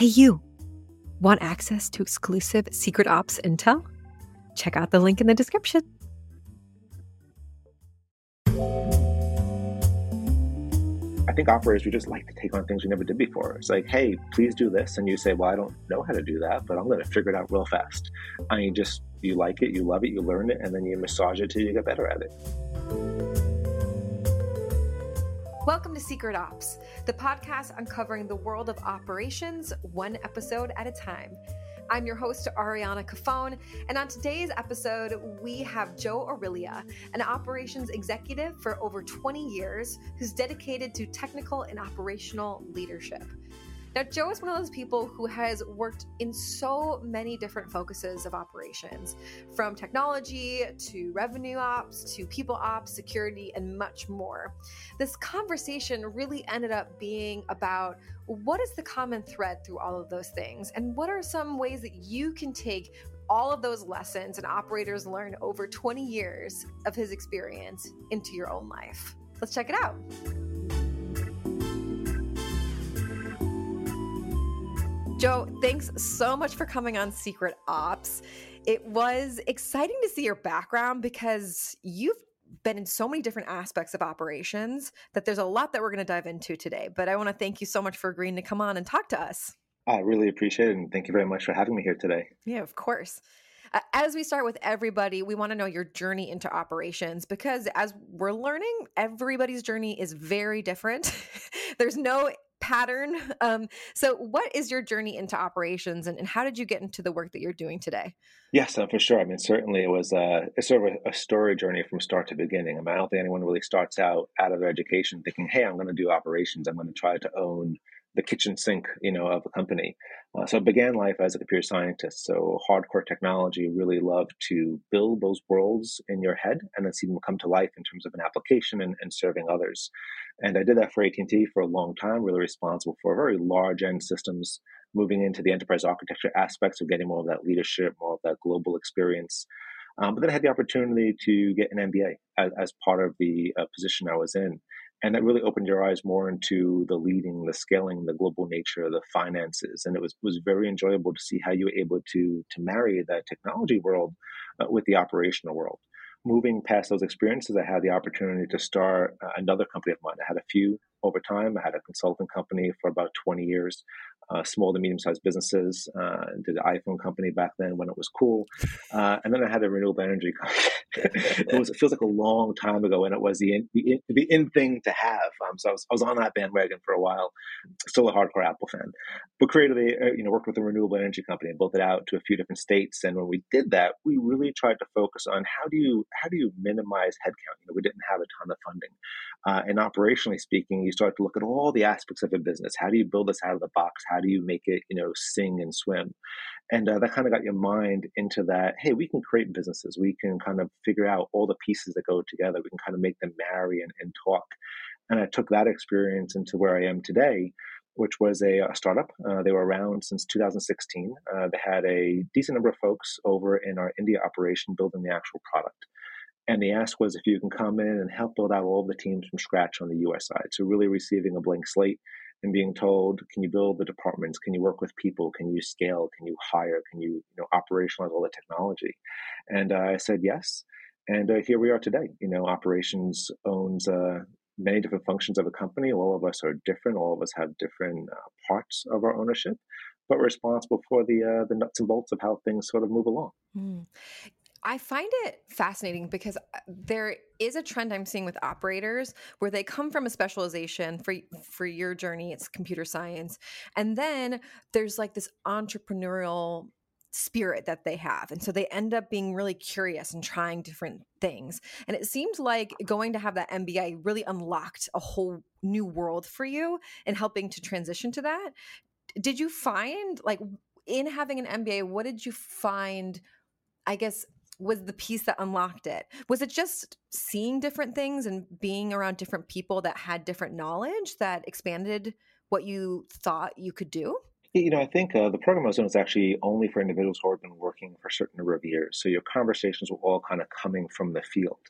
Hey, you! Want access to exclusive Secret Ops intel? Check out the link in the description. I think operators we just like to take on things we never did before. It's like, hey, please do this, and you say, well, I don't know how to do that, but I'm going to figure it out real fast. I mean, just you like it, you love it, you learn it, and then you massage it till you get better at it. Welcome to Secret Ops, the podcast uncovering the world of operations one episode at a time. I'm your host, Ariana Cofone, and on today's episode, we have Joe Aurilia, an operations executive for over 20 years who's dedicated to technical and operational leadership. Now, Joe is one of those people who has worked in so many different focuses of operations, from technology to revenue ops to people ops, security, and much more. This conversation really ended up being about what is the common thread through all of those things, and what are some ways that you can take all of those lessons and operators learn over 20 years of his experience into your own life. Let's check it out. Joe, thanks so much for coming on Secret Ops. It was exciting to see your background because you've been in so many different aspects of operations that there's a lot that we're going to dive into today. But I want to thank you so much for agreeing to come on and talk to us. I really appreciate it. And thank you very much for having me here today. Yeah, of course. As we start with everybody, we want to know your journey into operations because as we're learning, everybody's journey is very different. There's no pattern. Um, so, what is your journey into operations, and, and, how did you get into the work that you're doing today? Yes, uh, for sure. I mean, certainly it was uh, a, sort of a, a, story journey from start to beginning. I, mean, I don't think anyone really starts out out of their education thinking, "Hey, I'm going to do operations. I'm going to try to own the kitchen sink, you know, of a company. Uh, so I began life as a computer scientist. So hardcore technology, really loved to build those worlds in your head and then see them come to life in terms of an application and, and serving others. And I did that for AT&T for a long time, really responsible for very large end systems, moving into the enterprise architecture aspects of getting more of that leadership, more of that global experience. Um, but then I had the opportunity to get an MBA as, as part of the uh, position I was in and that really opened your eyes more into the leading, the scaling, the global nature, the finances, and it was was very enjoyable to see how you were able to to marry that technology world uh, with the operational world. Moving past those experiences, I had the opportunity to start uh, another company of mine. I had a few over time. I had a consulting company for about 20 years uh, small to medium sized businesses. Uh, did an iPhone company back then when it was cool, uh, and then I had a renewable energy. it was it feels like a long time ago, and it was the in, the in, the in thing to have. Um, so I was, I was on that bandwagon for a while. Still a hardcore Apple fan, but creatively, uh, you know worked with a renewable energy company and built it out to a few different states. And when we did that, we really tried to focus on how do you how do you minimize headcount. You know, we didn't have a ton of funding. Uh, and operationally speaking, you start to look at all the aspects of a business. How do you build this out of the box? How do you make it, you know, sing and swim? And uh, that kind of got your mind into that. Hey, we can create businesses. We can kind of figure out all the pieces that go together. We can kind of make them marry and, and talk. And I took that experience into where I am today, which was a, a startup. Uh, they were around since 2016. Uh, they had a decent number of folks over in our India operation building the actual product. And the ask was if you can come in and help build out all the teams from scratch on the US side. So really receiving a blank slate and being told, can you build the departments? Can you work with people? Can you scale? Can you hire? Can you, you know, operationalize all the technology? And uh, I said yes. And uh, here we are today. You know, operations owns uh, many different functions of a company. All of us are different. All of us have different uh, parts of our ownership, but responsible for the uh, the nuts and bolts of how things sort of move along. Mm. I find it fascinating because uh, there is a trend I'm seeing with operators where they come from a specialization for for your journey it's computer science and then there's like this entrepreneurial spirit that they have and so they end up being really curious and trying different things and it seems like going to have that MBA really unlocked a whole new world for you and helping to transition to that. Did you find like in having an MBA what did you find I guess was the piece that unlocked it? Was it just seeing different things and being around different people that had different knowledge that expanded what you thought you could do? You know, I think uh, the program I was in was actually only for individuals who had been working for a certain number of years. So your conversations were all kind of coming from the field.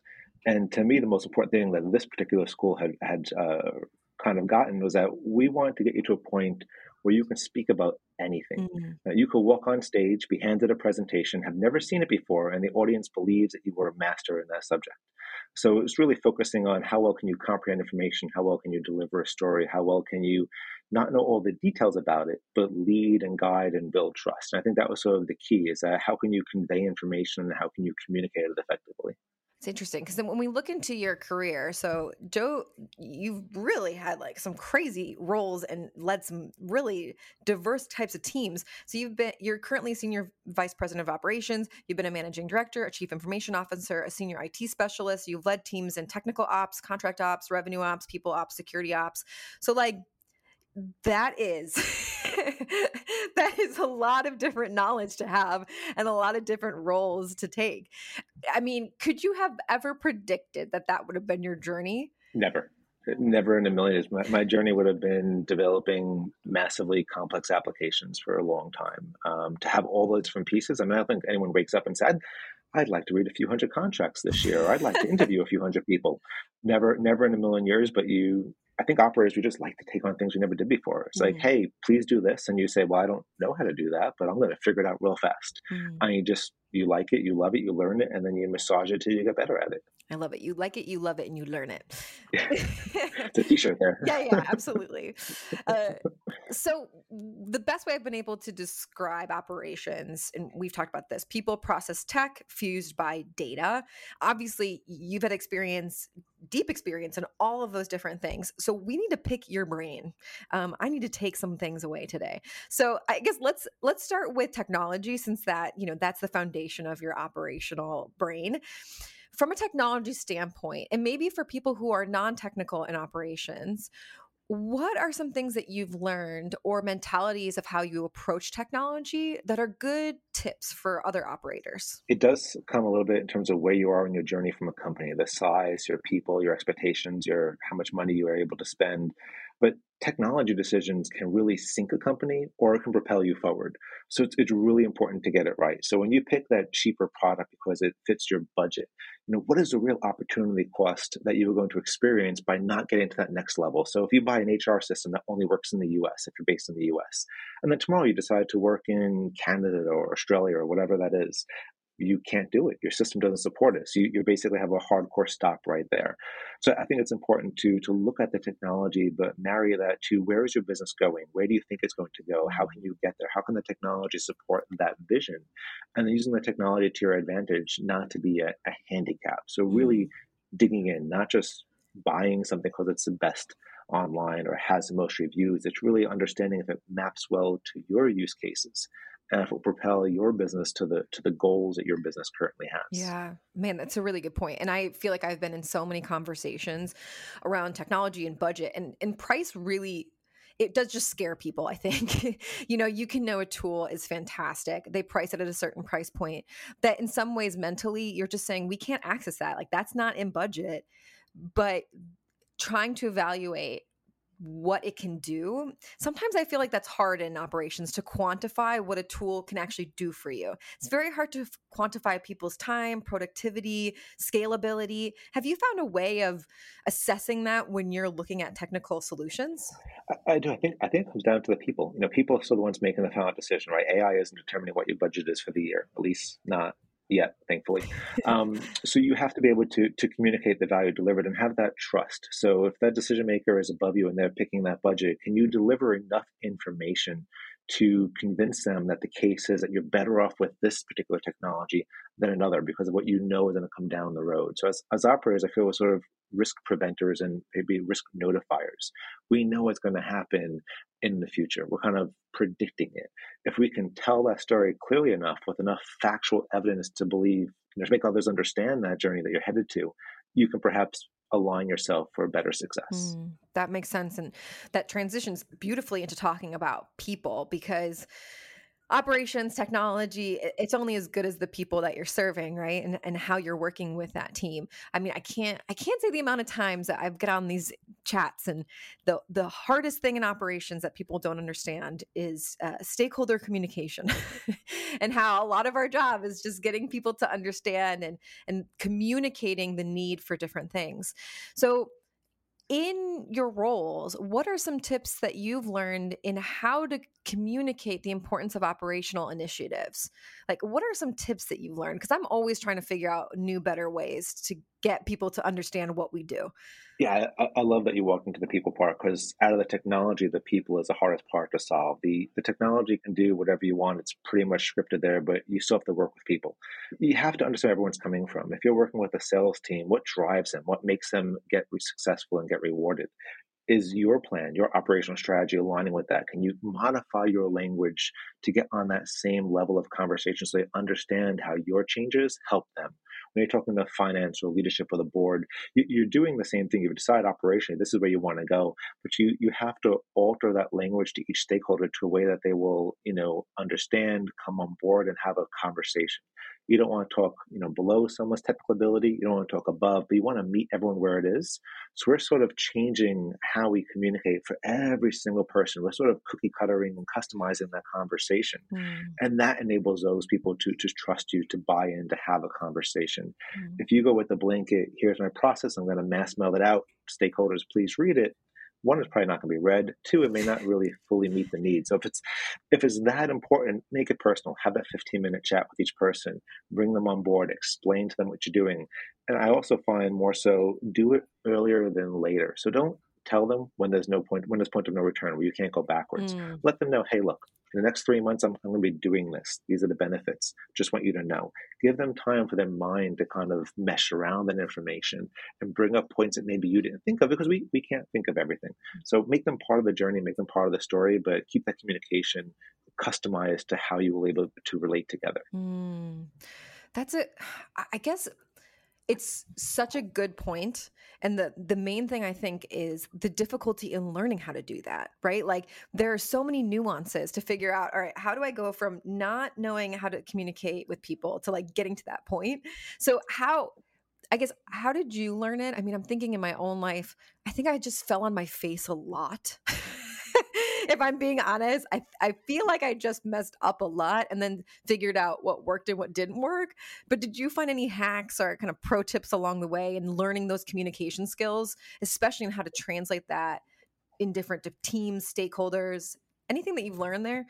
And to me, the most important thing that this particular school had had uh, kind of gotten was that we wanted to get you to a point where you can speak about anything. Mm-hmm. you could walk on stage, be handed a presentation, have never seen it before, and the audience believes that you were a master in that subject. So it's really focusing on how well can you comprehend information, how well can you deliver a story, how well can you not know all the details about it, but lead and guide and build trust. And I think that was sort of the key is that how can you convey information and how can you communicate it effectively? It's interesting because then when we look into your career, so Joe, you've really had like some crazy roles and led some really diverse types of teams. So you've been, you're currently senior vice president of operations. You've been a managing director, a chief information officer, a senior IT specialist. You've led teams in technical ops, contract ops, revenue ops, people ops, security ops. So like that is that is a lot of different knowledge to have and a lot of different roles to take i mean could you have ever predicted that that would have been your journey never never in a million years my, my journey would have been developing massively complex applications for a long time um, to have all those different pieces i mean i don't think anyone wakes up and said I'd like to read a few hundred contracts this year. Or I'd like to interview a few hundred people. Never, never in a million years. But you I think operators we just like to take on things we never did before. It's mm-hmm. like, hey, please do this, and you say, well, I don't know how to do that, but I'm going to figure it out real fast. Mm-hmm. And you just you like it, you love it, you learn it, and then you massage it till you get better at it. I love it. You like it, you love it, and you learn it. it's a t-shirt there. yeah, yeah, absolutely. Uh, so the best way I've been able to describe operations, and we've talked about this: people, process, tech, fused by data. Obviously, you've had experience, deep experience in all of those different things. So we need to pick your brain. Um, I need to take some things away today. So I guess let's let's start with technology, since that you know that's the foundation of your operational brain from a technology standpoint, and maybe for people who are non technical in operations, what are some things that you've learned or mentalities of how you approach technology that are good tips for other operators? It does come a little bit in terms of where you are in your journey from a company, the size, your people, your expectations, your how much money you are able to spend. But technology decisions can really sink a company or it can propel you forward. So it's, it's really important to get it right. So when you pick that cheaper product because it fits your budget, you know, what is the real opportunity cost that you are going to experience by not getting to that next level? So if you buy an HR system that only works in the US, if you're based in the US, and then tomorrow you decide to work in Canada or Australia or whatever that is, you can't do it. Your system doesn't support it. So you, you, basically have a hardcore stop right there. So I think it's important to to look at the technology, but marry that to where is your business going? Where do you think it's going to go? How can you get there? How can the technology support that vision? And then using the technology to your advantage, not to be a, a handicap. So mm-hmm. really digging in, not just buying something because it's the best online or has the most reviews. It's really understanding if it maps well to your use cases and if it will propel your business to the to the goals that your business currently has. Yeah, man, that's a really good. And I feel like I've been in so many conversations around technology and budget, and and price really it does just scare people i think you know you can know a tool is fantastic they price it at a certain price point that in some ways mentally you're just saying we can't access that like that's not in budget but trying to evaluate what it can do. Sometimes I feel like that's hard in operations to quantify what a tool can actually do for you. It's very hard to f- quantify people's time, productivity, scalability. Have you found a way of assessing that when you're looking at technical solutions? I, I do. I think I think it comes down to the people. You know, people are still the ones making the final decision, right? AI isn't determining what your budget is for the year, at least not yet, thankfully. Um, so you have to be able to to communicate the value delivered and have that trust. So if that decision maker is above you and they're picking that budget, can you deliver enough information to convince them that the case is that you're better off with this particular technology than another because of what you know is going to come down the road. So as, as operators, I feel we're sort of risk preventers and maybe risk notifiers. We know what's going to happen in the future. We're kind of predicting it. If we can tell that story clearly enough with enough factual evidence to believe, you know, to make others understand that journey that you're headed to, you can perhaps align yourself for better success. Mm, that makes sense. And that transitions beautifully into talking about people because operations technology it's only as good as the people that you're serving right? And, and how you're working with that team. I mean i can't i can't say the amount of times that i've got on these chats and the the hardest thing in operations that people don't understand is uh, stakeholder communication and how a lot of our job is just getting people to understand and and communicating the need for different things. So in your roles, what are some tips that you've learned in how to communicate the importance of operational initiatives? Like, what are some tips that you've learned? Because I'm always trying to figure out new, better ways to get people to understand what we do. Yeah, I, I love that you walked into the people part because out of the technology, the people is the hardest part to solve. The the technology can do whatever you want; it's pretty much scripted there, but you still have to work with people. You have to understand everyone's coming from. If you're working with a sales team, what drives them? What makes them get successful and get rewarded? is your plan, your operational strategy aligning with that? Can you modify your language to get on that same level of conversation so they understand how your changes help them? When you're talking to finance or leadership or the board, you, are doing the same thing. You decide operationally this is where you want to go, but you you have to alter that language to each stakeholder to a way that they will, you know, understand, come on board, and have a conversation. You don't want to talk, you know, below someone's technical ability. You don't want to talk above, but you want to meet everyone where it is. So we're sort of changing how we communicate for every single person. We're sort of cookie cuttering and customizing that conversation. Mm. And that enables those people to to trust you, to buy in, to have a conversation. Mm. If you go with the blanket, here's my process, I'm going to mass mail it out, stakeholders, please read it one is probably not going to be read. Two it may not really fully meet the need. So if it's if it's that important make it personal. Have that 15 minute chat with each person. Bring them on board. Explain to them what you're doing. And i also find more so do it earlier than later. So don't tell them when there's no point when there's point of no return where you can't go backwards. Mm. let them know hey look in the next three months I'm, going to be doing this. These are the benefits. Just want you to know. Give them time for their mind to kind of mesh around that information and bring up points that maybe you didn't think of because we, we can't think of everything. So make them part of the journey make them part of the story but keep that communication customized to how you will able to relate together. Mm. that's it i guess it's such a good point and the the main thing i think is the difficulty in learning how to do that right like there are so many nuances to figure out all right how do i go from not knowing how to communicate with people to like getting to that point so how I guess how did you learn it? I mean, I'm thinking in my own life, I think I just fell on my face a lot. if I'm being honest, I, I feel like I just messed up a lot and then figured out what worked and what didn't work. But did you find any hacks or kind of pro tips along the way in learning those communication skills, especially in how to translate that in different teams, stakeholders? Anything that you've learned there?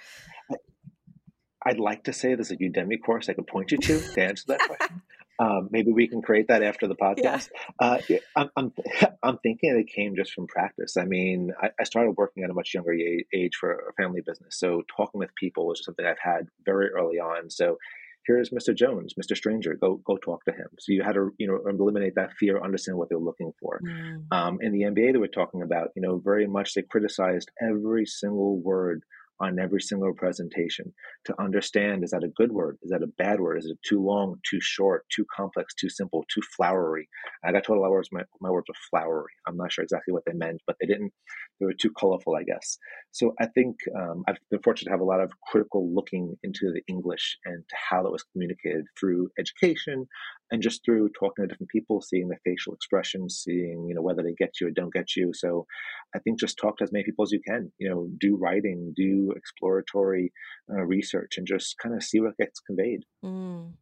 I'd like to say there's a Udemy course I could point you to to answer that question. Um, maybe we can create that after the podcast. Yeah. Uh, I'm, I'm, I'm, thinking it came just from practice. I mean, I, I, started working at a much younger age for a family business. So talking with people was something I've had very early on. So here's Mr. Jones, Mr. Stranger, go go talk to him. So you had to you know eliminate that fear, understand what they're looking for. Mm. Um, in the MBA they we're talking about, you know, very much they criticized every single word on every single presentation to understand is that a good word? Is that a bad word? Is it too long, too short, too complex, too simple, too flowery? I got told a lot of words, my, my words were flowery. I'm not sure exactly what they meant, but they didn't, they were too colorful, I guess. So I think um, I've been fortunate to have a lot of critical looking into the English and to how that was communicated through education and just through talking to different people, seeing the facial expressions, seeing, you know, whether they get you or don't get you. So I think just talk to as many people as you can, you know, do writing, do exploratory uh, research and just kind of see what gets conveyed. Mm.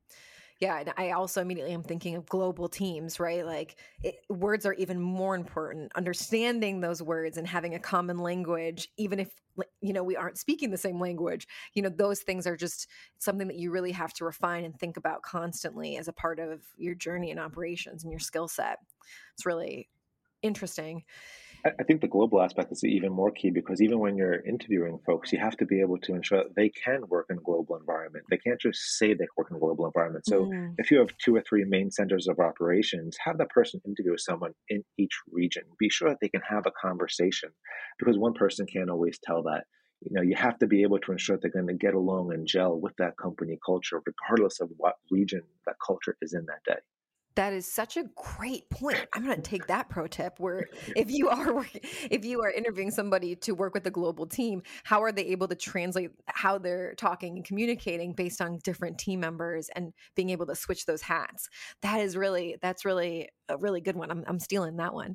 Yeah, and I also immediately am thinking of global teams, right? Like it, words are even more important. Understanding those words and having a common language, even if you know we aren't speaking the same language, you know those things are just something that you really have to refine and think about constantly as a part of your journey and operations and your skill set. It's really interesting. I think the global aspect is even more key because even when you're interviewing folks, you have to be able to ensure that they can work in a global environment. They can't just say they work in a global environment. So mm. if you have two or three main centers of operations, have that person interview someone in each region. Be sure that they can have a conversation because one person can't always tell that. You know, you have to be able to ensure that they're going to get along and gel with that company culture, regardless of what region that culture is in that day. That is such a great point. I'm going to take that pro tip where if you are working, if you are interviewing somebody to work with a global team, how are they able to translate how they're talking and communicating based on different team members and being able to switch those hats? That is really that's really a really good one. I'm I'm stealing that one.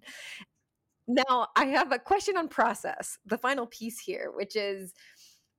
Now, I have a question on process. The final piece here, which is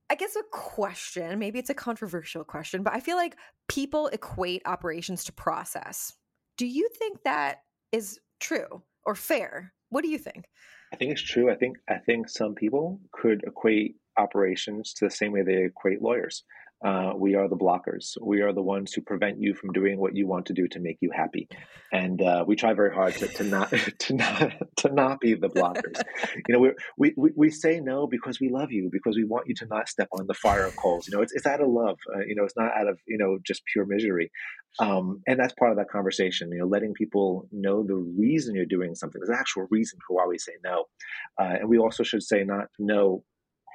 I guess a question, maybe it's a controversial question, but I feel like people equate operations to process do you think that is true or fair? What do you think? I think it's true. I think I think some people could equate operations to the same way they equate lawyers. Uh, we are the blockers. We are the ones who prevent you from doing what you want to do to make you happy, and uh, we try very hard to, to not to not to not be the blockers. you know, we we we say no because we love you, because we want you to not step on the fire coals. You know, it's it's out of love. Uh, you know, it's not out of you know just pure misery. Um, and that's part of that conversation. You know, letting people know the reason you're doing something. There's actual reason for why we say no, uh, and we also should say not no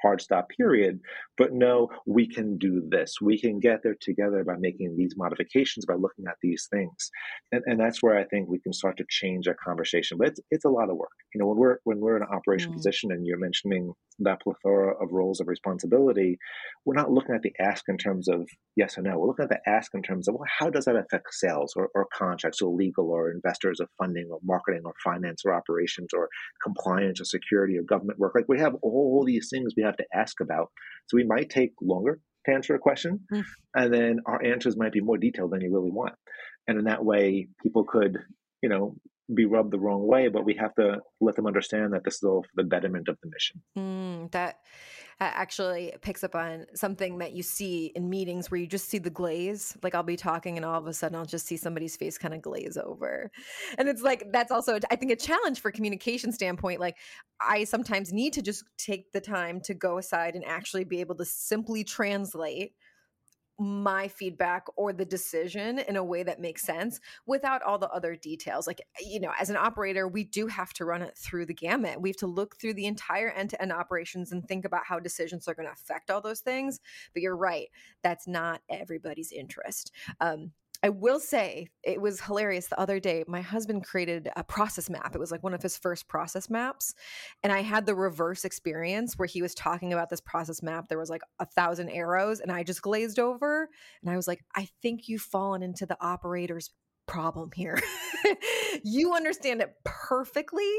hard stop period, but no, we can do this. We can get there together by making these modifications, by looking at these things. And, and that's where I think we can start to change our conversation. But it's, it's a lot of work. You know, when we're when we're in an operation mm. position and you're mentioning that plethora of roles of responsibility, we're not looking at the ask in terms of yes or no. We're looking at the ask in terms of well, how does that affect sales or, or contracts or legal or investors or funding or marketing or finance or operations or compliance or security or government work. Like we have all these things we have to ask about. So we might take longer to answer a question, mm. and then our answers might be more detailed than you really want. And in that way, people could, you know, be rubbed the wrong way, but we have to let them understand that this is all for the betterment of the mission. Mm, that actually picks up on something that you see in meetings where you just see the glaze. Like I'll be talking and all of a sudden I'll just see somebody's face kind of glaze over. And it's like that's also I think a challenge for communication standpoint. Like I sometimes need to just take the time to go aside and actually be able to simply translate my feedback or the decision in a way that makes sense without all the other details. Like, you know, as an operator, we do have to run it through the gamut. We have to look through the entire end to end operations and think about how decisions are going to affect all those things. But you're right, that's not everybody's interest. Um, I will say it was hilarious the other day. My husband created a process map. It was like one of his first process maps. And I had the reverse experience where he was talking about this process map. There was like a thousand arrows, and I just glazed over. And I was like, I think you've fallen into the operator's problem here. you understand it perfectly,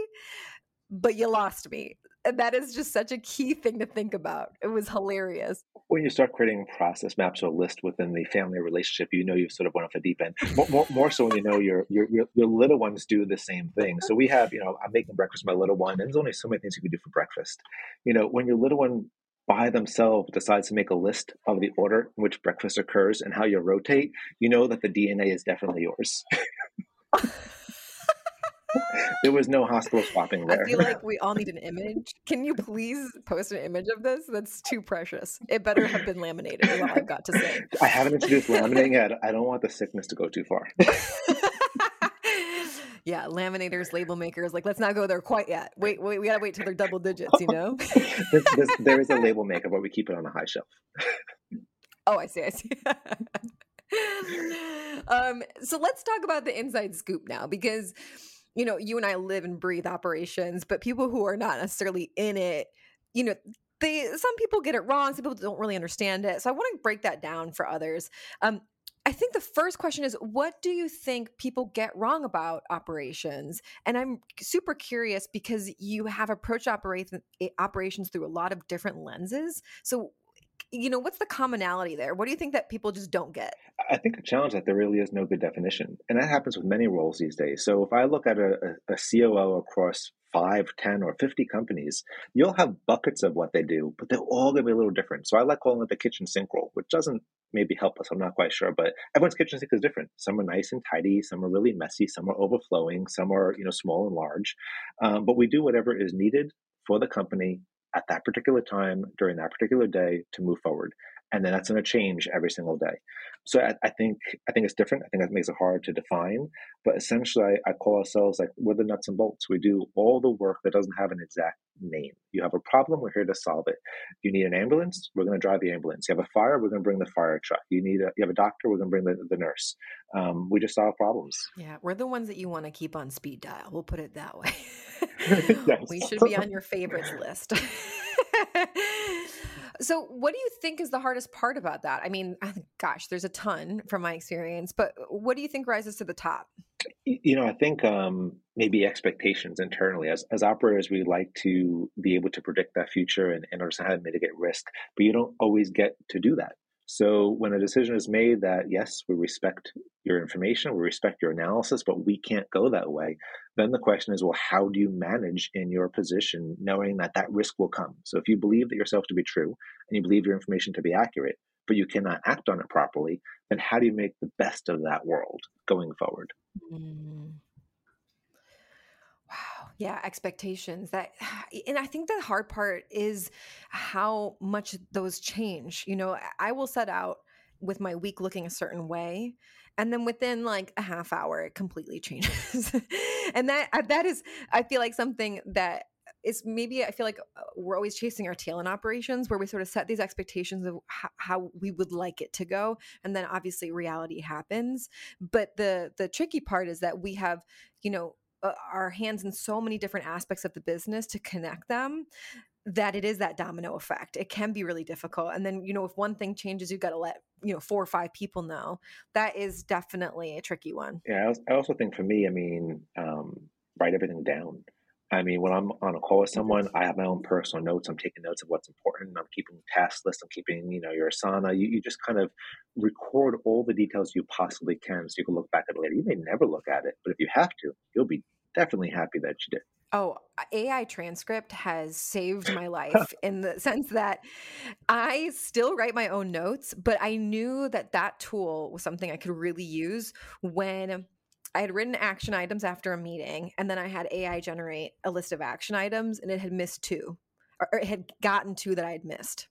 but you lost me. And that is just such a key thing to think about. It was hilarious. When you start creating process maps or list within the family relationship, you know you've sort of went off the deep end. More, more, more so when you know your, your, your your little ones do the same thing. So we have, you know, I'm making breakfast for my little one, and there's only so many things you can do for breakfast. You know, when your little one by themselves decides to make a list of the order in which breakfast occurs and how you rotate, you know that the DNA is definitely yours. there was no hospital swapping there. I feel like we all need an image. Can you please post an image of this? That's too precious. It better have been laminated, is all I've got to say. I haven't introduced laminating yet. I don't want the sickness to go too far. yeah, laminators, label makers, like let's not go there quite yet. Wait, wait, we gotta wait till they're double digits, you know? there's, there's, there is a label maker, but we keep it on a high shelf. oh, I see, I see. um, so let's talk about the inside scoop now because you know, you and I live and breathe operations, but people who are not necessarily in it, you know, they some people get it wrong, some people don't really understand it. So I want to break that down for others. Um, I think the first question is what do you think people get wrong about operations? And I'm super curious because you have approached eh, operations through a lot of different lenses. So you know what's the commonality there? What do you think that people just don't get? I think a challenge that there really is no good definition and that happens with many roles these days. So if i look at a, a, a coo across 5 10 or 50 companies you'll have buckets of what they do but they're all going to be a little different. So i like calling it the kitchen sink role which doesn't maybe help us i'm not quite sure but everyone's kitchen sink is different. Some are nice and tidy some are really messy some are overflowing some are you know small and large. Um, but we do whatever is needed for the company at that particular time during that particular day to move forward and then that's going to change every single day. So I, I, think i think it's different. I think that makes it hard to define but essentially I, I, call ourselves like we're the nuts and bolts. We do all the work that doesn't have an exact name. You have a problem we're here to solve it. You need an ambulance we're going to drive the ambulance. You have a fire we're going to bring the fire truck. You need a you have a doctor we're going to bring the, the nurse. Um, we just solve problems. Yeah we're the ones that you want to keep on speed dial we'll put it that way. Yes. we should be on your favorites list so, what do you think is the hardest part about that? I mean, gosh, there's a ton from my experience, but what do you think rises to the top? You know, I think um, maybe expectations internally. As, as operators, we like to be able to predict that future and, and understand how to mitigate risk, but you don't always get to do that. So when a decision is made that, yes, we respect your information, we respect your analysis, but we can't go that way, then the question is, well, how do you manage in your position knowing that that risk will come? So if you believe that yourself to be true and you believe your information to be accurate, but you cannot act on it properly, then how do you make the best of that world going forward? Mm. Wow. Yeah, expectations that and I think the hard part is how much those change. You know, I will set out with my week looking a certain way and then within like a half hour it completely changes. and that that is I feel like something that is maybe I feel like uh, we're always chasing our tail in operations where we sort of set these expectations of how, how, we would like it to go and then obviously reality happens but the the tricky part is that we have you know uh, our hands in so many different aspects of the business to connect them that it is that domino effect. It can be really difficult. And then, you know, if one thing changes, you've got to let, you know, four or five people know. That is definitely a tricky one. Yeah. I also think for me, I mean, um, write everything down. I mean, when I'm on a call with someone, I have my own personal notes. I'm taking notes of what's important. I'm keeping task lists. I'm keeping, you know, your Asana. You, you just kind of record all the details you possibly can so you can look back at it later. You may never look at it, but if you have to, you'll be definitely happy that you did. Oh, AI transcript has saved my life in the sense that I still write my own notes, but I knew that that tool was something I could really use when I had written action items after a meeting, and then I had AI generate a list of action items, and it had missed two, or it had gotten two that I had missed.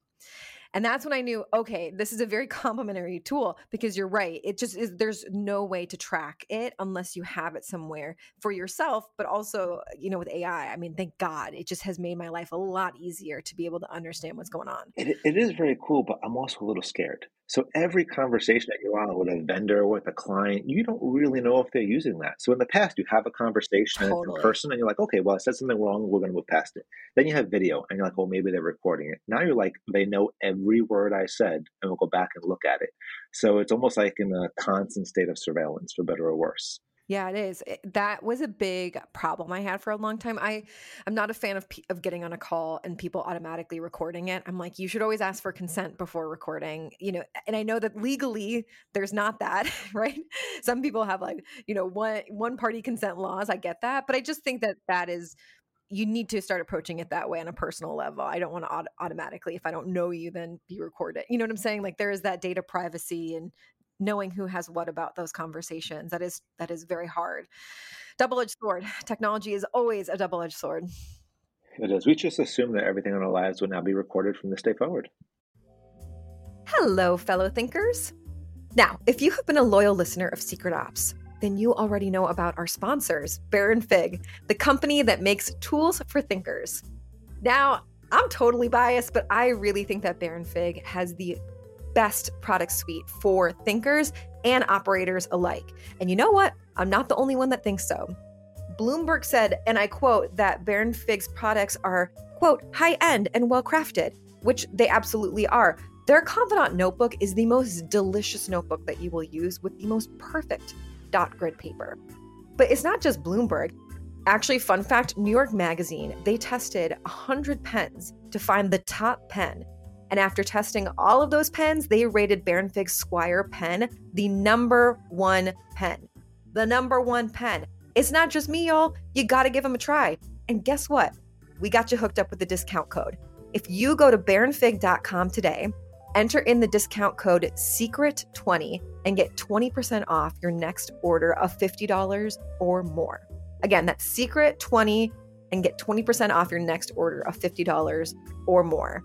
And that's when I knew, okay, this is a very complimentary tool because you're right. It just is, there's no way to track it unless you have it somewhere for yourself, but also, uh, you know, with AI, I mean, thank God it just has made my life a lot easier to be able to understand what's going on. it, it is very cool, but I'm also a little scared so every conversation that you're on with a vendor, with a client, you don't really know if they're using that. So in the past, you have a conversation totally. in person and you're like, okay, well, I said something wrong. We're going to move past it. Then you have video and you're like, well, maybe they're recording it. Now you're like, they know every word I said and we'll go back and look at it. So it's almost like in a constant state of surveillance for better or worse. Yeah, it is. It, that was a big problem I had for a long time. I I'm not a fan of of getting on a call and people automatically recording it. I'm like, you should always ask for consent before recording, you know. And I know that legally there's not that, right? Some people have like, you know, one one party consent laws. I get that, but I just think that that is you need to start approaching it that way on a personal level. I don't want to aut- automatically, if I don't know you, then be recorded. You know what I'm saying? Like there is that data privacy and knowing who has what about those conversations that is that is very hard. Double-edged sword. Technology is always a double-edged sword. It is. We just assume that everything in our lives would now be recorded from this day forward. Hello fellow thinkers. Now if you have been a loyal listener of secret ops then you already know about our sponsors baron fig the company that makes tools for thinkers. Now i'm totally biased but i really think that baron fig has the best product suite for thinkers and operators alike. And you know what? I'm not the only one that thinks so. Bloomberg said, and I quote, that Baron Fig's products are, quote, high end and well crafted, which they absolutely are. Their Confidant notebook is the most delicious notebook that you will use with the most perfect dot grid paper. But it's not just Bloomberg. Actually, fun fact New York Magazine, they tested 100 pens to find the top pen and after testing all of those pens, they rated Baron Fig's Squire pen the number one pen. The number one pen. It's not just me, y'all. You got to give them a try. And guess what? We got you hooked up with the discount code. If you go to baronfig.com today, enter in the discount code SECRET20 and get 20% off your next order of $50 or more. Again, that's SECRET20 and get 20% off your next order of $50 or more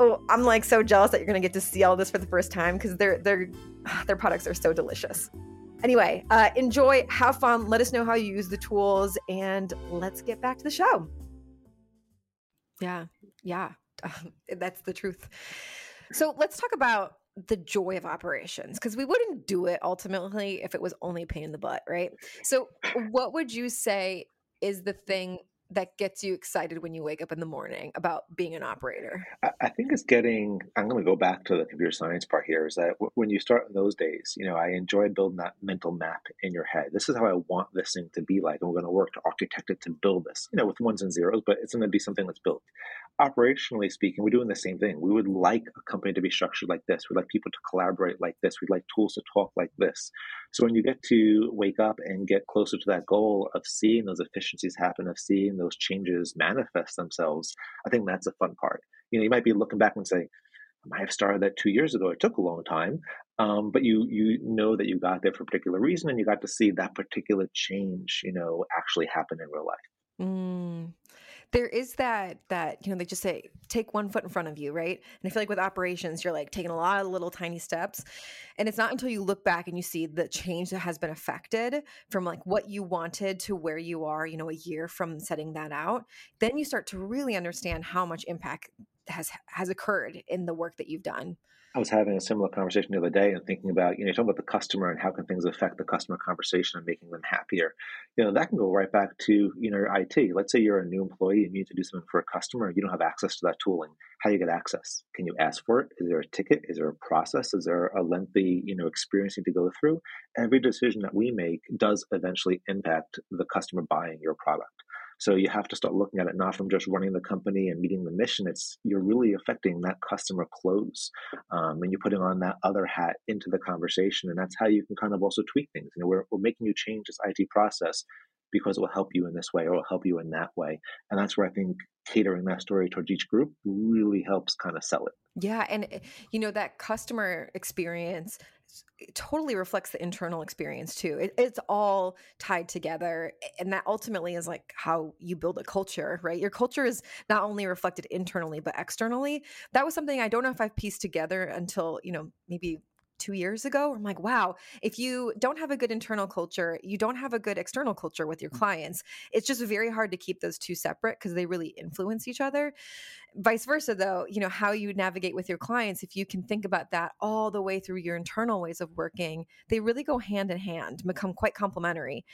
oh, I'm like so jealous that you're gonna get to see all this for the first time because their their their products are so delicious. Anyway, uh, enjoy, have fun. Let us know how you use the tools, and let's get back to the show. Yeah, yeah, that's the truth. So let's talk about the joy of operations because we wouldn't do it ultimately if it was only pain in the butt, right? So, what would you say is the thing that gets you excited when you wake up in the morning about being an operator? I think it's getting, I'm going to go back to the computer science part here is that when you start in those days, you know, I enjoyed building that mental map in your head. This is how I want this thing to be like. And we're going to work to architect it to build this, you know, with ones and zeros, but it's going to be something that's built. Operationally speaking, we're doing the same thing. We would like a company to be structured like this. We'd like people to collaborate like this. We'd like tools to talk like this. So when you get to wake up and get closer to that goal of seeing those efficiencies happen, of seeing those changes manifest themselves, I think that's a fun part. You know, you might be looking back and say, I might have started that two years ago. It took a long time, um, but you you know that you got there for a particular reason, and you got to see that particular change, you know, actually happen in real life. Mm there is that that you know they just say take one foot in front of you right? And i feel like with operations you're like taking a lot of little tiny steps and it's not until you look back and you see the change that has been affected from like what you wanted to where you are you know a year from setting that out then you start to really understand how much impact has has occurred in the work that you've done I was having a similar conversation the other day and thinking about, you know, talking about the customer and how can things affect the customer conversation and making them happier. You know, that can go right back to, you know, your IT. Let's say you're a new employee and you need to do something for a customer. You don't have access to that tooling. How do you get access? Can you ask for it? Is there a ticket? Is there a process? Is there a lengthy, you know, experience you need to go through? Every decision that we make does eventually impact the customer buying your product. So you have to start looking at it not from just running the company and meeting the mission. It's you're really affecting that customer close, um, and you're putting on that other hat into the conversation, and that's how you can kind of also tweak things. You know, we're we're making you change this IT process because it will help you in this way or it will help you in that way, and that's where I think catering that story towards each group really helps kind of sell it. Yeah, and eh, you know that customer experience totally reflects the internal experience too. It, it's all tied together. And that ultimately is like how you build a culture, right? Your culture is not only reflected internally, but externally. That was something I don't know if I've pieced together until, you know, maybe two years ago. I'm like, wow, if you don't have a good internal culture, you don't have a good external culture with your mm. clients. It's just very hard to keep those two separate because they really influence each other. Vice versa, though, you know, how you navigate with your clients, if you can think about that all the way through your internal ways of working, they really go hand in hand, become quite complementary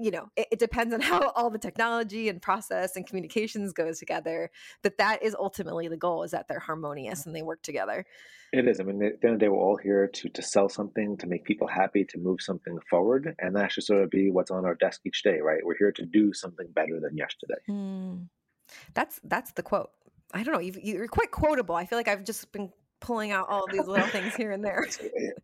you know it, it, depends on how all the technology and process and communications goes together but that is ultimately the goal is that they're harmonious and they work together. It is. I mean at the end of the day we're all here to to sell something to make people happy to move something forward and that should sort of be what's on our desk each day right? We're here to do something better than yesterday. Mm. that's that's the quote. I don't know you you're quite quotable. I feel like i've just been pulling out all these little things here and there.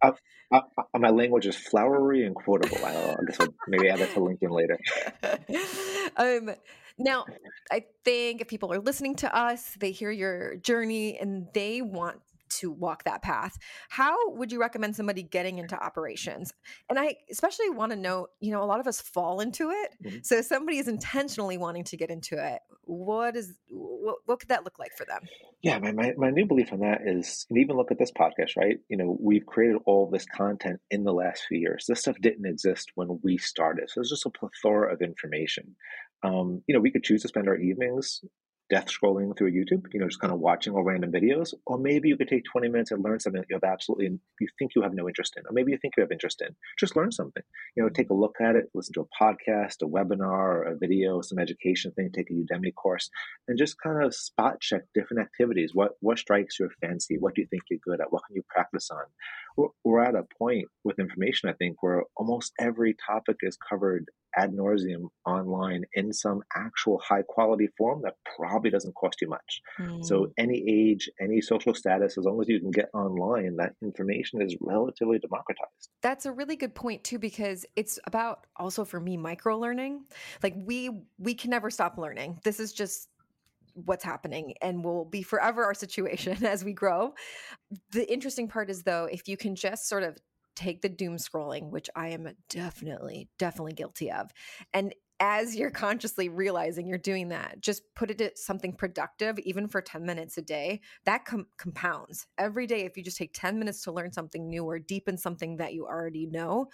I, I, I, my language is flowery and quotable. I, uh, I guess I'll maybe add that to LinkedIn later. um, now, I think if people are listening to us, they hear your journey and they want to walk that path. How would you recommend somebody getting into operations? And I especially want to know, you know, a lot of us fall into it. Mm-hmm. So if somebody is intentionally wanting to get into it, what is what, what could that look like for them? Yeah, my, my, my new belief on that is, and even look at this podcast, right? You know, we've created all this content in the last few years. This stuff didn't exist when we started. So there's just a plethora of information. Um, you know, we could choose to spend our evenings death scrolling through YouTube, you know, just kind of watching all random videos. Or maybe you could take 20 minutes and learn something that you have absolutely, you think you have no interest in. Or maybe you think you have interest in. Just learn something. You know, take a look at it, listen to a podcast, a webinar, or a video, some education thing, take a Udemy course, and just kind of spot check different activities. What, what strikes your fancy? What do you think you're good at? What can you practice on? We're, at a point with information, I think, where almost every topic is covered ad nauseum online in some actual high quality form that probably doesn't cost you much. Mm. So hmm. any age, any social status, as long as you can get online, that information is relatively democratized. That's a really good point too, because it's about also for me micro learning. Like we we can never stop learning. This is just what's happening and will be forever our situation as we grow. The interesting part is though, if you can just sort of take the doom scrolling, which I am definitely, definitely guilty of. And as you're consciously realizing you're doing that, just put it at something productive, even for 10 minutes a day. That com- compounds every day. If you just take 10 minutes to learn something new or deepen something that you already know,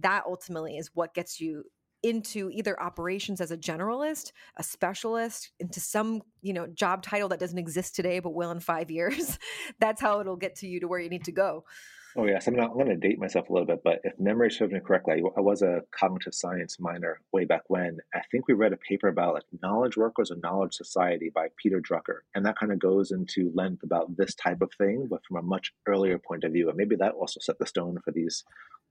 that ultimately is what gets you into either operations as a generalist, a specialist, into some, you know, job title that doesn't exist today but will in 5 years. That's how it'll get to you to where you need to go. Oh yes, I mean I'm going to date myself a little bit, but if memory serves me correctly, I was a cognitive science minor way back when. I think we read a paper about like knowledge workers and knowledge society by Peter Drucker, and that kind of goes into length about this type of thing, but from a much earlier point of view. And maybe that also set the stone for these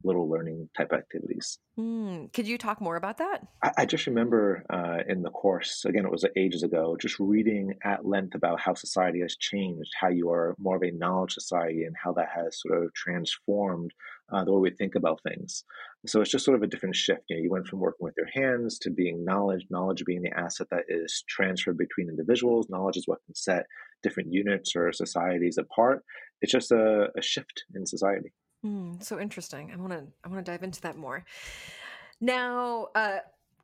little learning type activities. Mm. Could you talk more about that? I, I just remember uh, in the course, again, it was ages ago, just reading at length about how society has changed, how you are more of a knowledge society, and how that has sort of transformed uh, the way we think about things. So it's just sort of a different shift. You know, you went from working with your hands to being knowledge, knowledge being the asset that is transferred between individuals. Knowledge is what can set different units or societies apart. It's just a, a shift in society. Mm, so interesting. I want to I want to dive into that more. Now, uh,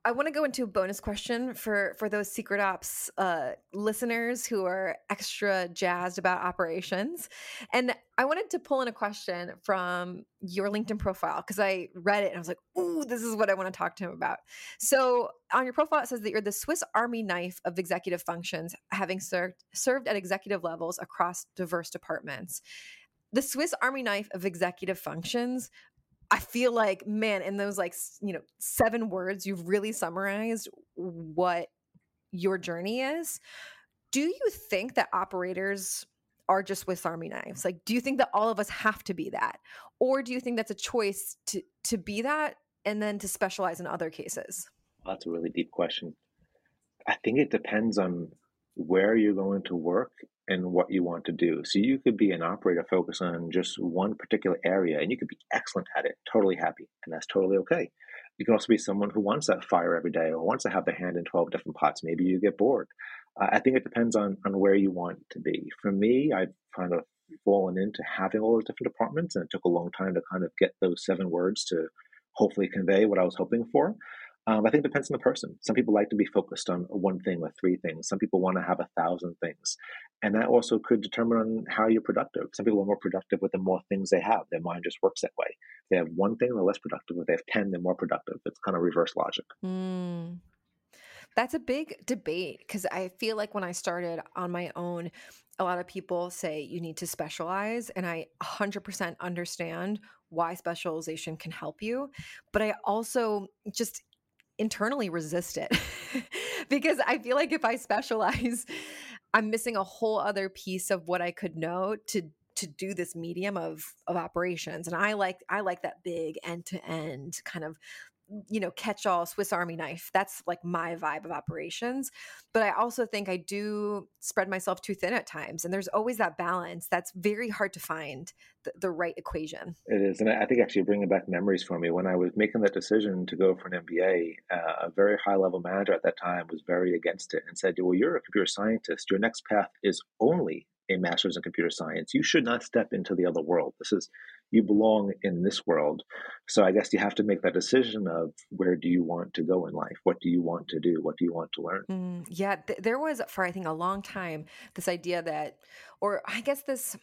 I want to go into a bonus question for for those secret ops uh, listeners who are extra jazzed about operations, and I wanted to pull in a question from your LinkedIn profile because I read it and I was like, "Ooh, this is what I want to talk to him about." So on your profile, it says that you're the Swiss Army knife of executive functions, having served served at executive levels across diverse departments. The Swiss Army knife of executive functions I feel like, man, in those like, you know, seven words, you've really summarized what your journey is. Do you think that operators are just Swiss Army knives? Like, do you think that all of us have to be that? Or do you think that's a choice to, to be that and then to specialize in other cases? That's a really deep question. I think it depends on where you're going to work and what you want to do. So you could be an operator focused on just one particular area and you could be excellent at it, totally happy, and that's totally okay. You can also be someone who wants that fire every day or wants to have their hand in 12 different pots. Maybe you get bored. Uh, I think it depends on, on where you want to be. For me, I've kind of fallen into having all those different departments, and it took a long time to kind of get those seven words to hopefully convey what I was hoping for. Um, I think it depends on the person. Some people like to be focused on one thing or three things. Some people want to have a thousand things. And that also could determine how you're productive. Some people are more productive with the more things they have. Their mind just works that way. If they have one thing, they're less productive. If they have 10, they're more productive. It's kind of reverse logic. Mm. That's a big debate because I feel like when I started on my own, a lot of people say you need to specialize. And I 100% understand why specialization can help you. But I also just internally resist it. Because I feel like if I specialize, I'm missing a whole other piece of what I could know to to do this medium of of operations. And i like i like that big end to end kind of you know, catch all Swiss Army knife. That's like my vibe of operations. But I also think I do spread myself too thin at times. And there's always that balance that's very hard to find the, the right equation. It is. And I think actually bringing back memories for me when I was making that decision to go for an MBA, uh, a very high level manager at that time was very against it and said, Well, you're a computer scientist. Your next path is only a master's in computer science. You should not step into the other world. This is you belong in this world. So I guess you have to make that decision of where do you want to go in life? What do you want to do? What do you want to learn? Mm, yeah, th- there was for I think a long time this idea that, or I guess this.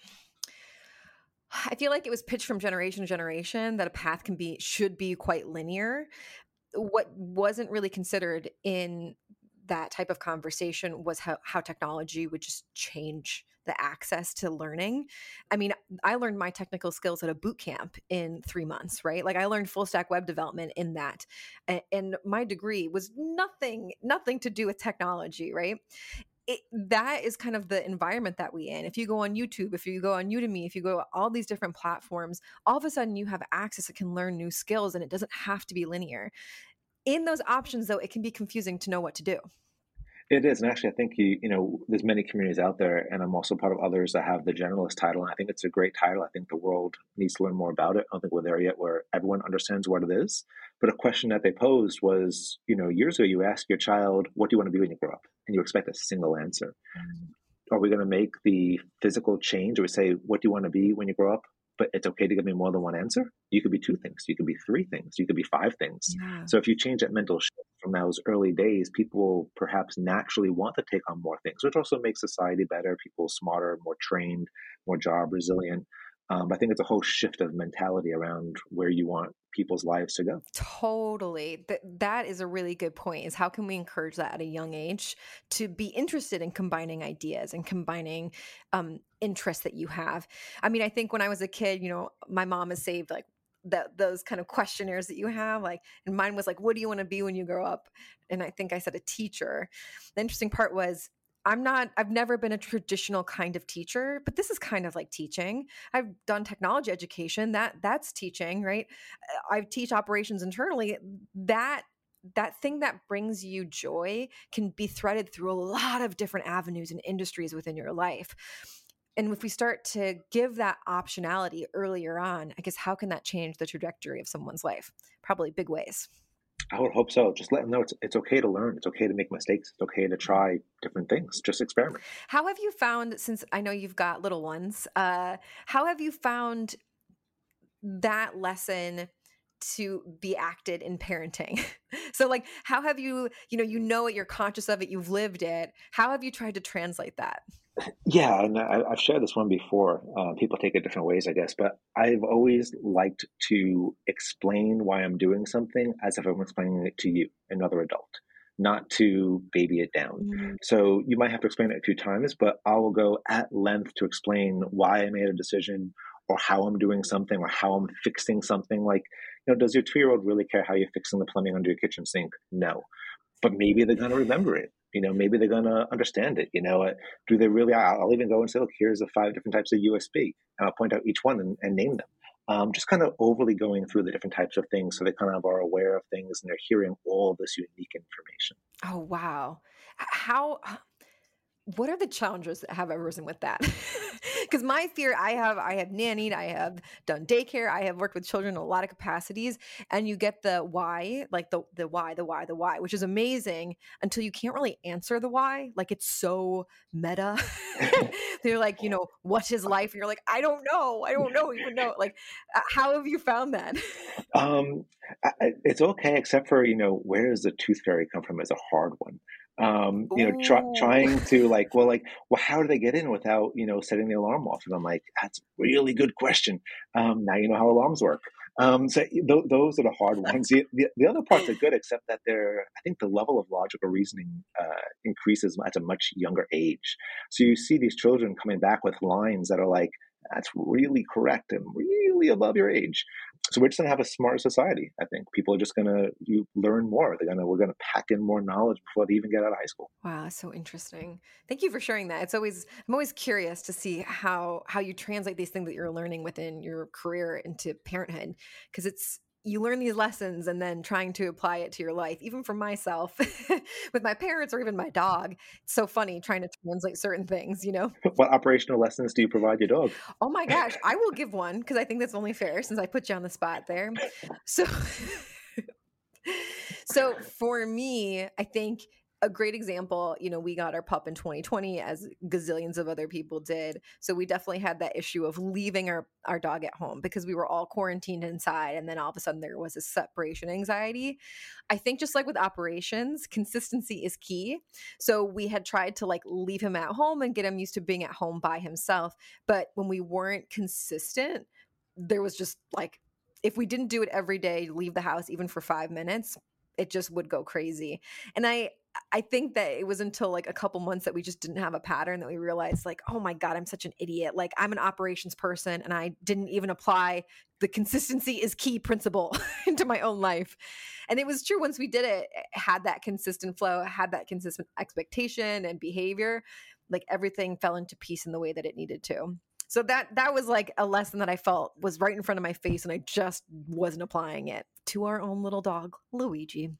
I feel like it was pitched from generation to generation that a path can be should be quite linear. What wasn't really considered in that type of conversation was how, how technology would just change the access to learning. I mean, I learned my technical skills at a boot camp in three months, right? Like I learned full stack web development in that. And my degree was nothing, nothing to do with technology, right? It, that is kind of the environment that we in. If you go on YouTube, if you go on Udemy, if you go all these different platforms, all of a sudden you have access that can learn new skills and it doesn't have to be linear. In those options though, it can be confusing to know what to do. It is, and actually, I think you you know there's many communities out there, and I'm also part of others that have the generalist title, and I think it's a great title. I think the world needs to learn more about it. I don't think we're there yet where everyone understands what it is. But a question that they posed was, you know, years ago, you ask your child, "What do you want to be when you grow up?" and you expect a single answer. Mm-hmm. Are we going to make the physical change? Or we say, "What do you want to be when you grow up?" But it's okay to give me more than one answer. You could be two things, you could be three things, you could be five things. Yeah. So if you change that mental shift from those early days, people perhaps naturally want to take on more things, which also makes society better, people smarter, more trained, more job resilient. Um, I think it's a whole shift of mentality around where you want people's lives to go. Totally. Th- that is a really good point is how can we encourage that at a young age to be interested in combining ideas and combining um, interests that you have. I mean, I think when I was a kid, you know, my mom has saved like that those kind of questionnaires that you have like and mine was like what do you want to be when you grow up and i think i said a teacher the interesting part was I'm not, I've never been a traditional kind of teacher, but this is kind of like teaching. I've done technology education, that that's teaching, right? I teach operations internally. That that thing that brings you joy can be threaded through a lot of different avenues and industries within your life. And if we start to give that optionality earlier on, I guess how can that change the trajectory of someone's life? Probably big ways. I would hope so. Just let them know it's it's okay to learn. It's okay to make mistakes. It's okay to try different things. Just experiment. How have you found since I know you've got little ones? Uh, how have you found that lesson to be acted in parenting? so like how have you, you know, you know it, you're conscious of it, you've lived it. How have you tried to translate that? Yeah, and I, have shared this one before. Uh, people take it different ways, I guess, but I've always liked to explain why I'm doing something as if I'm explaining it to you, another adult, not to baby it down. Mm-hmm. So you might have to explain it a few times, but I will go at length to explain why I made a decision or how I'm doing something or how I'm fixing something. Like, you know, does your two year old really care how you're fixing the plumbing under your kitchen sink? No. But maybe they're going to remember it you know maybe they're going to understand it you know uh, do they really i'll even go and say look here's the five different types of usb and i'll point out each one and, and name them. Um, just kind of overly going through the different types of things so they kind of are aware of things and they're hearing all this unique information. Oh wow. How what are the challenges that have arisen with that? Because my fear i have i have nannied i have done daycare i have worked with children in a lot of capacities and you get the why like the the why the why the why which is amazing until you can't really answer the why like it's so meta. They're like you know what is life? And you're like i don't know i don't know even know like uh, how have you found that? Um it's okay except for you know where does the tooth fairy come from is a hard one um, you know, try, trying to like, well, like, well, how do they get in without, you know, setting the alarm off? And I'm like, that's a really good question. Um, now you know how alarms work. Um, so th- those are the hard ones. The, the, the, other parts are good, except that they're, I think the level of logical reasoning uh, increases at a much younger age. So you see these children coming back with lines that are like, that's really correct and really above your age. So we're just gonna have a smarter society. I think people are just gonna you learn more. They're gonna we're gonna pack in more knowledge before they even get out of high school. Wow, so interesting. Thank you for sharing that. It's always I'm always curious to see how how you translate these things that you're learning within your career into parenthood because it's you learn these lessons and then trying to apply it to your life even for myself with my parents or even my dog. It's so funny trying to translate certain things you know? What operational lessons do you provide your dog? Oh my gosh i will give one because i think that's only fair since i put you on the spot there. So so for me i think a great example, you know, we got our pup in 2020 as gazillions of other people did. So we definitely had that issue of leaving our, our dog at home because we were all quarantined inside. And then all of a sudden there was a separation anxiety. I think just like with operations, consistency is key. So we had tried to like leave him at home and get him used to being at home by himself. But when we weren't consistent, there was just like, if we didn't do it every day, leave the house even for five minutes, it just would go crazy. And I I think that it was until like a couple months that we just didn't have a pattern that we realized like, oh my God, I'm such an idiot. Like I'm an operations person and I didn't even apply the consistency is key principle into my own life. And it was true once we did it, it had that consistent flow, had that consistent expectation and behavior, like everything fell into piece in the way that it needed to so that that was like a lesson that I felt was right in front of my face, and I just wasn't applying it to our own little dog, Luigi.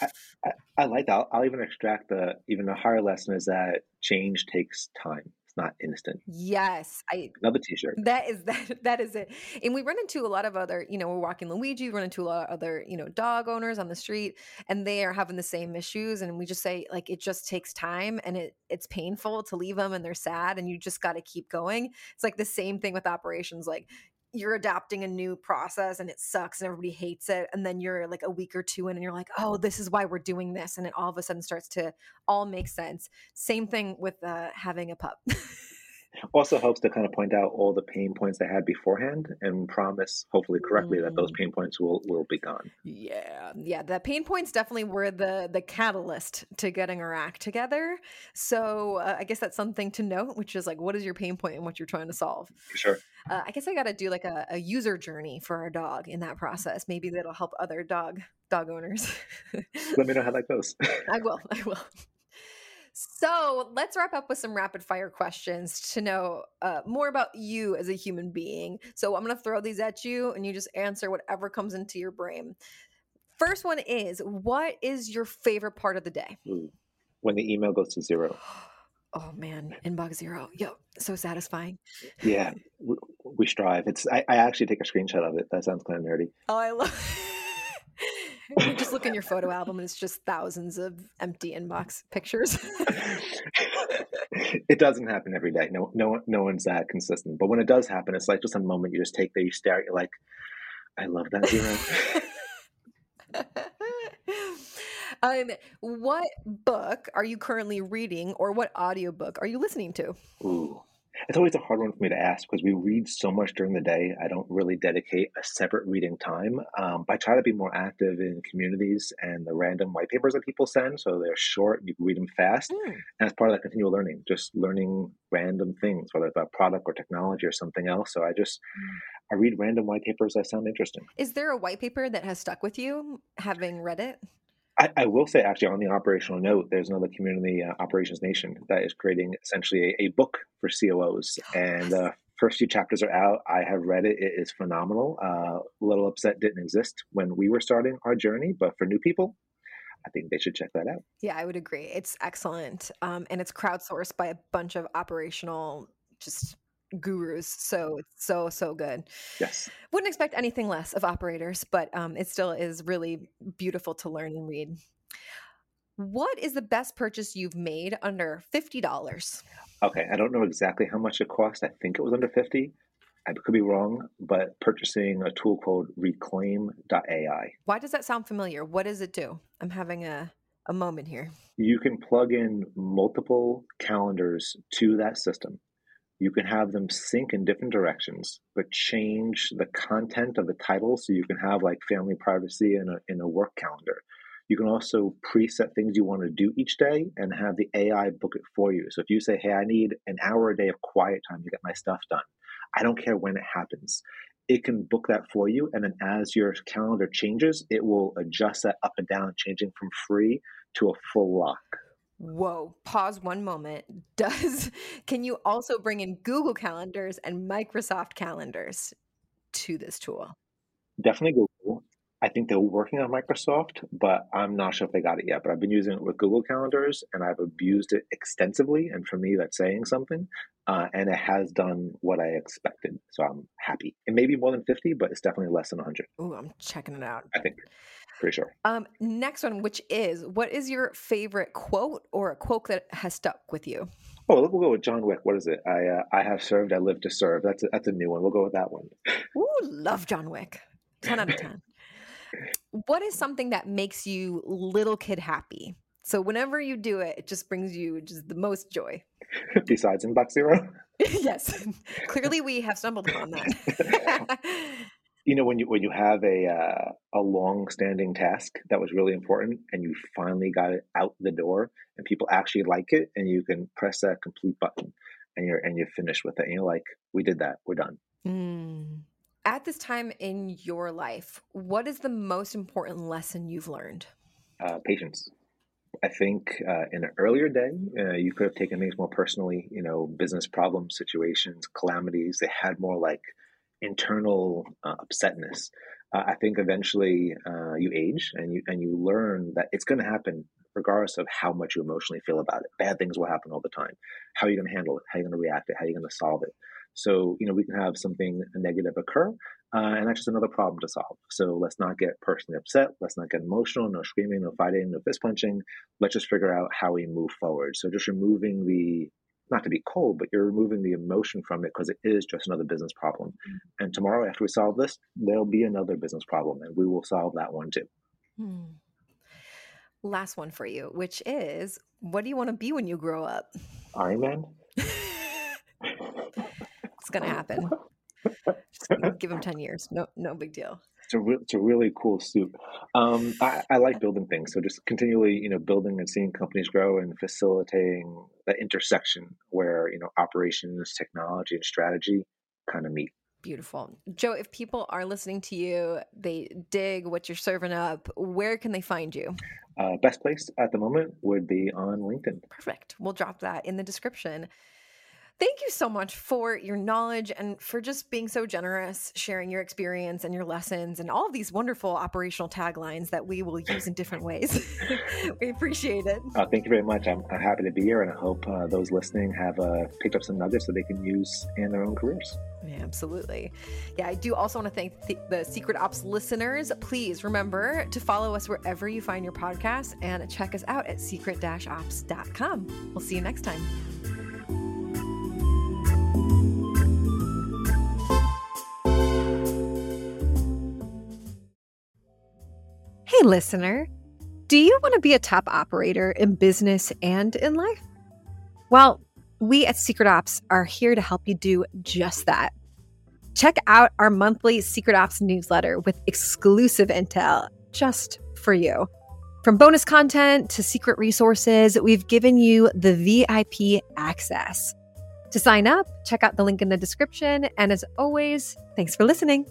I, I, I like that. I'll, I'll even extract the even a higher lesson is that change takes time not instant. Yes, I another T-shirt. That is that that is it. And we run into a lot of other, you know, we're walking Luigi, we run into a lot of other, you know, dog owners on the street, and they are having the same issues. And we just say like it just takes time, and it it's painful to leave them, and they're sad, and you just got to keep going. It's like the same thing with operations, like you're adopting a new process and it sucks and everybody hates it and then you're like a week or two in and you're like oh this is why we're doing this and it all of a sudden starts to all make sense. Same thing with uh, having a pup also helps to kind of point out all the pain points they had beforehand and promise hopefully correctly mm. that those mm. pain points will will be gone. Yeah yeah the pain points definitely were the the catalyst to getting our act together. So uh, i guess that's something to note which is like what is your pain point and what you're trying to solve? Sure. Uh, i guess i got to do like a, a user journey for our dog in that process. Maybe that'll help other dog dog owners. Let me know how that goes. I will i will So let's wrap up with some rapid fire questions to know uh, more about you as a human being. So I'm going to throw these at you and you just answer whatever comes into your brain. First one is What is your favorite part of the day? When the email goes to zero. Oh man, inbox zero. Yep, so satisfying. Yeah, we, we strive. It's. I, I, actually take a screenshot of it. That sounds kind of nerdy. Oh, I love. you just look in your photo album and it's just thousands of empty inbox pictures. it doesn't happen every day. No, no, no one's that consistent. But when it does happen, it's like just a moment you just take there, you stare at, you're like, I love that zero. um, what book are you currently reading, or what audiobook are you listening to? Ooh, it's always a hard one for me to ask because we read so much during the day. I don't really dedicate a separate reading time. Um, but I try to be more active in communities and the random white papers that people send. So they're short, you can read them fast. Mm. And as part of that continual learning, just learning random things, whether it's about product or technology or something else. So I just, mm. I read random white papers that sound interesting. Is there a white paper that has stuck with you having read it? I, I, will say, actually, on the operational note, there's another community, uh, Operations Nation, that is creating essentially a, a book for COOs. And the uh, first few chapters are out. I have read it. It is phenomenal. Uh, a little upset didn't exist when we were starting our journey, but for new people, I think they should check that out. Yeah, I would agree. It's excellent. Um, and it's crowdsourced by a bunch of operational just gurus. So it's so so good. Yes. Wouldn't expect anything less of operators, but um, it still is really beautiful to learn and read. What is the best purchase you've made under fifty dollars? Okay, I don't know exactly how much it cost. I think it was under fifty. I could be wrong, but purchasing a tool called Reclaim.ai. Why does that sound familiar? What does it do? I'm having a a moment here. You can plug in multiple calendars to that system you can have them sync in different directions, but change the content of the title so you can have like family privacy in a, in a work calendar. You can also preset things you want to do each day and have the AI book it for you. So if you say, hey, I need an hour a day of quiet time to get my stuff done, I don't care when it happens. It can book that for you. And then as your calendar changes, it will adjust that up and down, changing from free to a full lock. Whoa, pause one moment. Does can you also bring in Google Calendars and Microsoft Calendars to this tool? Definitely Google. I think they're working on Microsoft, but I'm not sure if they got it yet. But I've been using it with Google Calendars and I've abused it extensively. And for me, that's saying something. Uh, and it has done what I expected. So I'm happy. It may be more than 50, but it's definitely less than 100. Oh, I'm checking it out. I think. Pretty sure. Um, next one, which is what is your favorite quote or a quote that has stuck with you? Oh, we'll go with John Wick. What is it? I uh, I have served, I live to serve. That's a, that's a new one. We'll go with that one. Ooh, love John Wick. Ten out of ten. what is something that makes you little kid happy? So whenever you do it, it just brings you just the most joy. Besides in Inbox Zero. yes, clearly we have stumbled upon that you know when you when you have a uh, a long standing task that was really important and you finally got it out the door and people actually like it and you can press that complete button and you're and you're finished with it and you're like we did that we're done mm. at this time in your life what is the most important lesson you've learned uh, patience I think uh, in an earlier day, uh, you could have taken things more personally, you know, business problems, situations, calamities. They had more like internal uh, upsetness. Uh, I think eventually uh, you age and you and you learn that it's going to happen regardless of how much you emotionally feel about it. Bad things will happen all the time. How are you going to handle it? How are you going to react it? How are you going to solve it? So you know we can have something negative occur, uh, and that's just another problem to solve. So let's not get personally upset. Let's not get emotional. No screaming, no fighting, no fist punching. Let's just figure out how we move forward. So just removing the not to be cold, but you're removing the emotion from it because it is just another business problem. Mm-hmm. And tomorrow, after we solve this, there'll be another business problem, and we will solve that one too. Hmm. Last one for you, which is what do you want to be when you grow up? Iron Man. it's gonna happen. Just give him ten years. No, no big deal it's a, re- it's a really cool suit. Um, I, I, like building things, so just continually, you know, building and seeing companies grow and facilitating that intersection where you know operations, technology, and strategy kind of meet. Beautiful. Joe, if people are listening to you, they dig what you're serving up, where can they find you? Uh, best place at the moment would be on LinkedIn. Perfect. We'll drop that in the description. Thank you so much for your knowledge and for just being so generous, sharing your experience and your lessons and all of these wonderful operational taglines that we will use in different ways. we appreciate it. Uh, thank you very much. I'm, I'm, happy to be here, and I hope uh, those listening have uh, picked up some nuggets that they can use in their own careers. Yeah, absolutely. Yeah, I do also want to thank the, the Secret Ops listeners. Please remember to follow us wherever you find your podcast and check us out at secret-ops.com. We'll see you next time. Hey, listener. Do you want to be a top operator in business and in life? Well, we at Secret Ops are here to help you do just that. Check out our monthly Secret Ops newsletter with exclusive intel just for you. From bonus content to secret resources, we've given you the VIP access. To sign up, check out the link in the description. And as always, thanks for listening.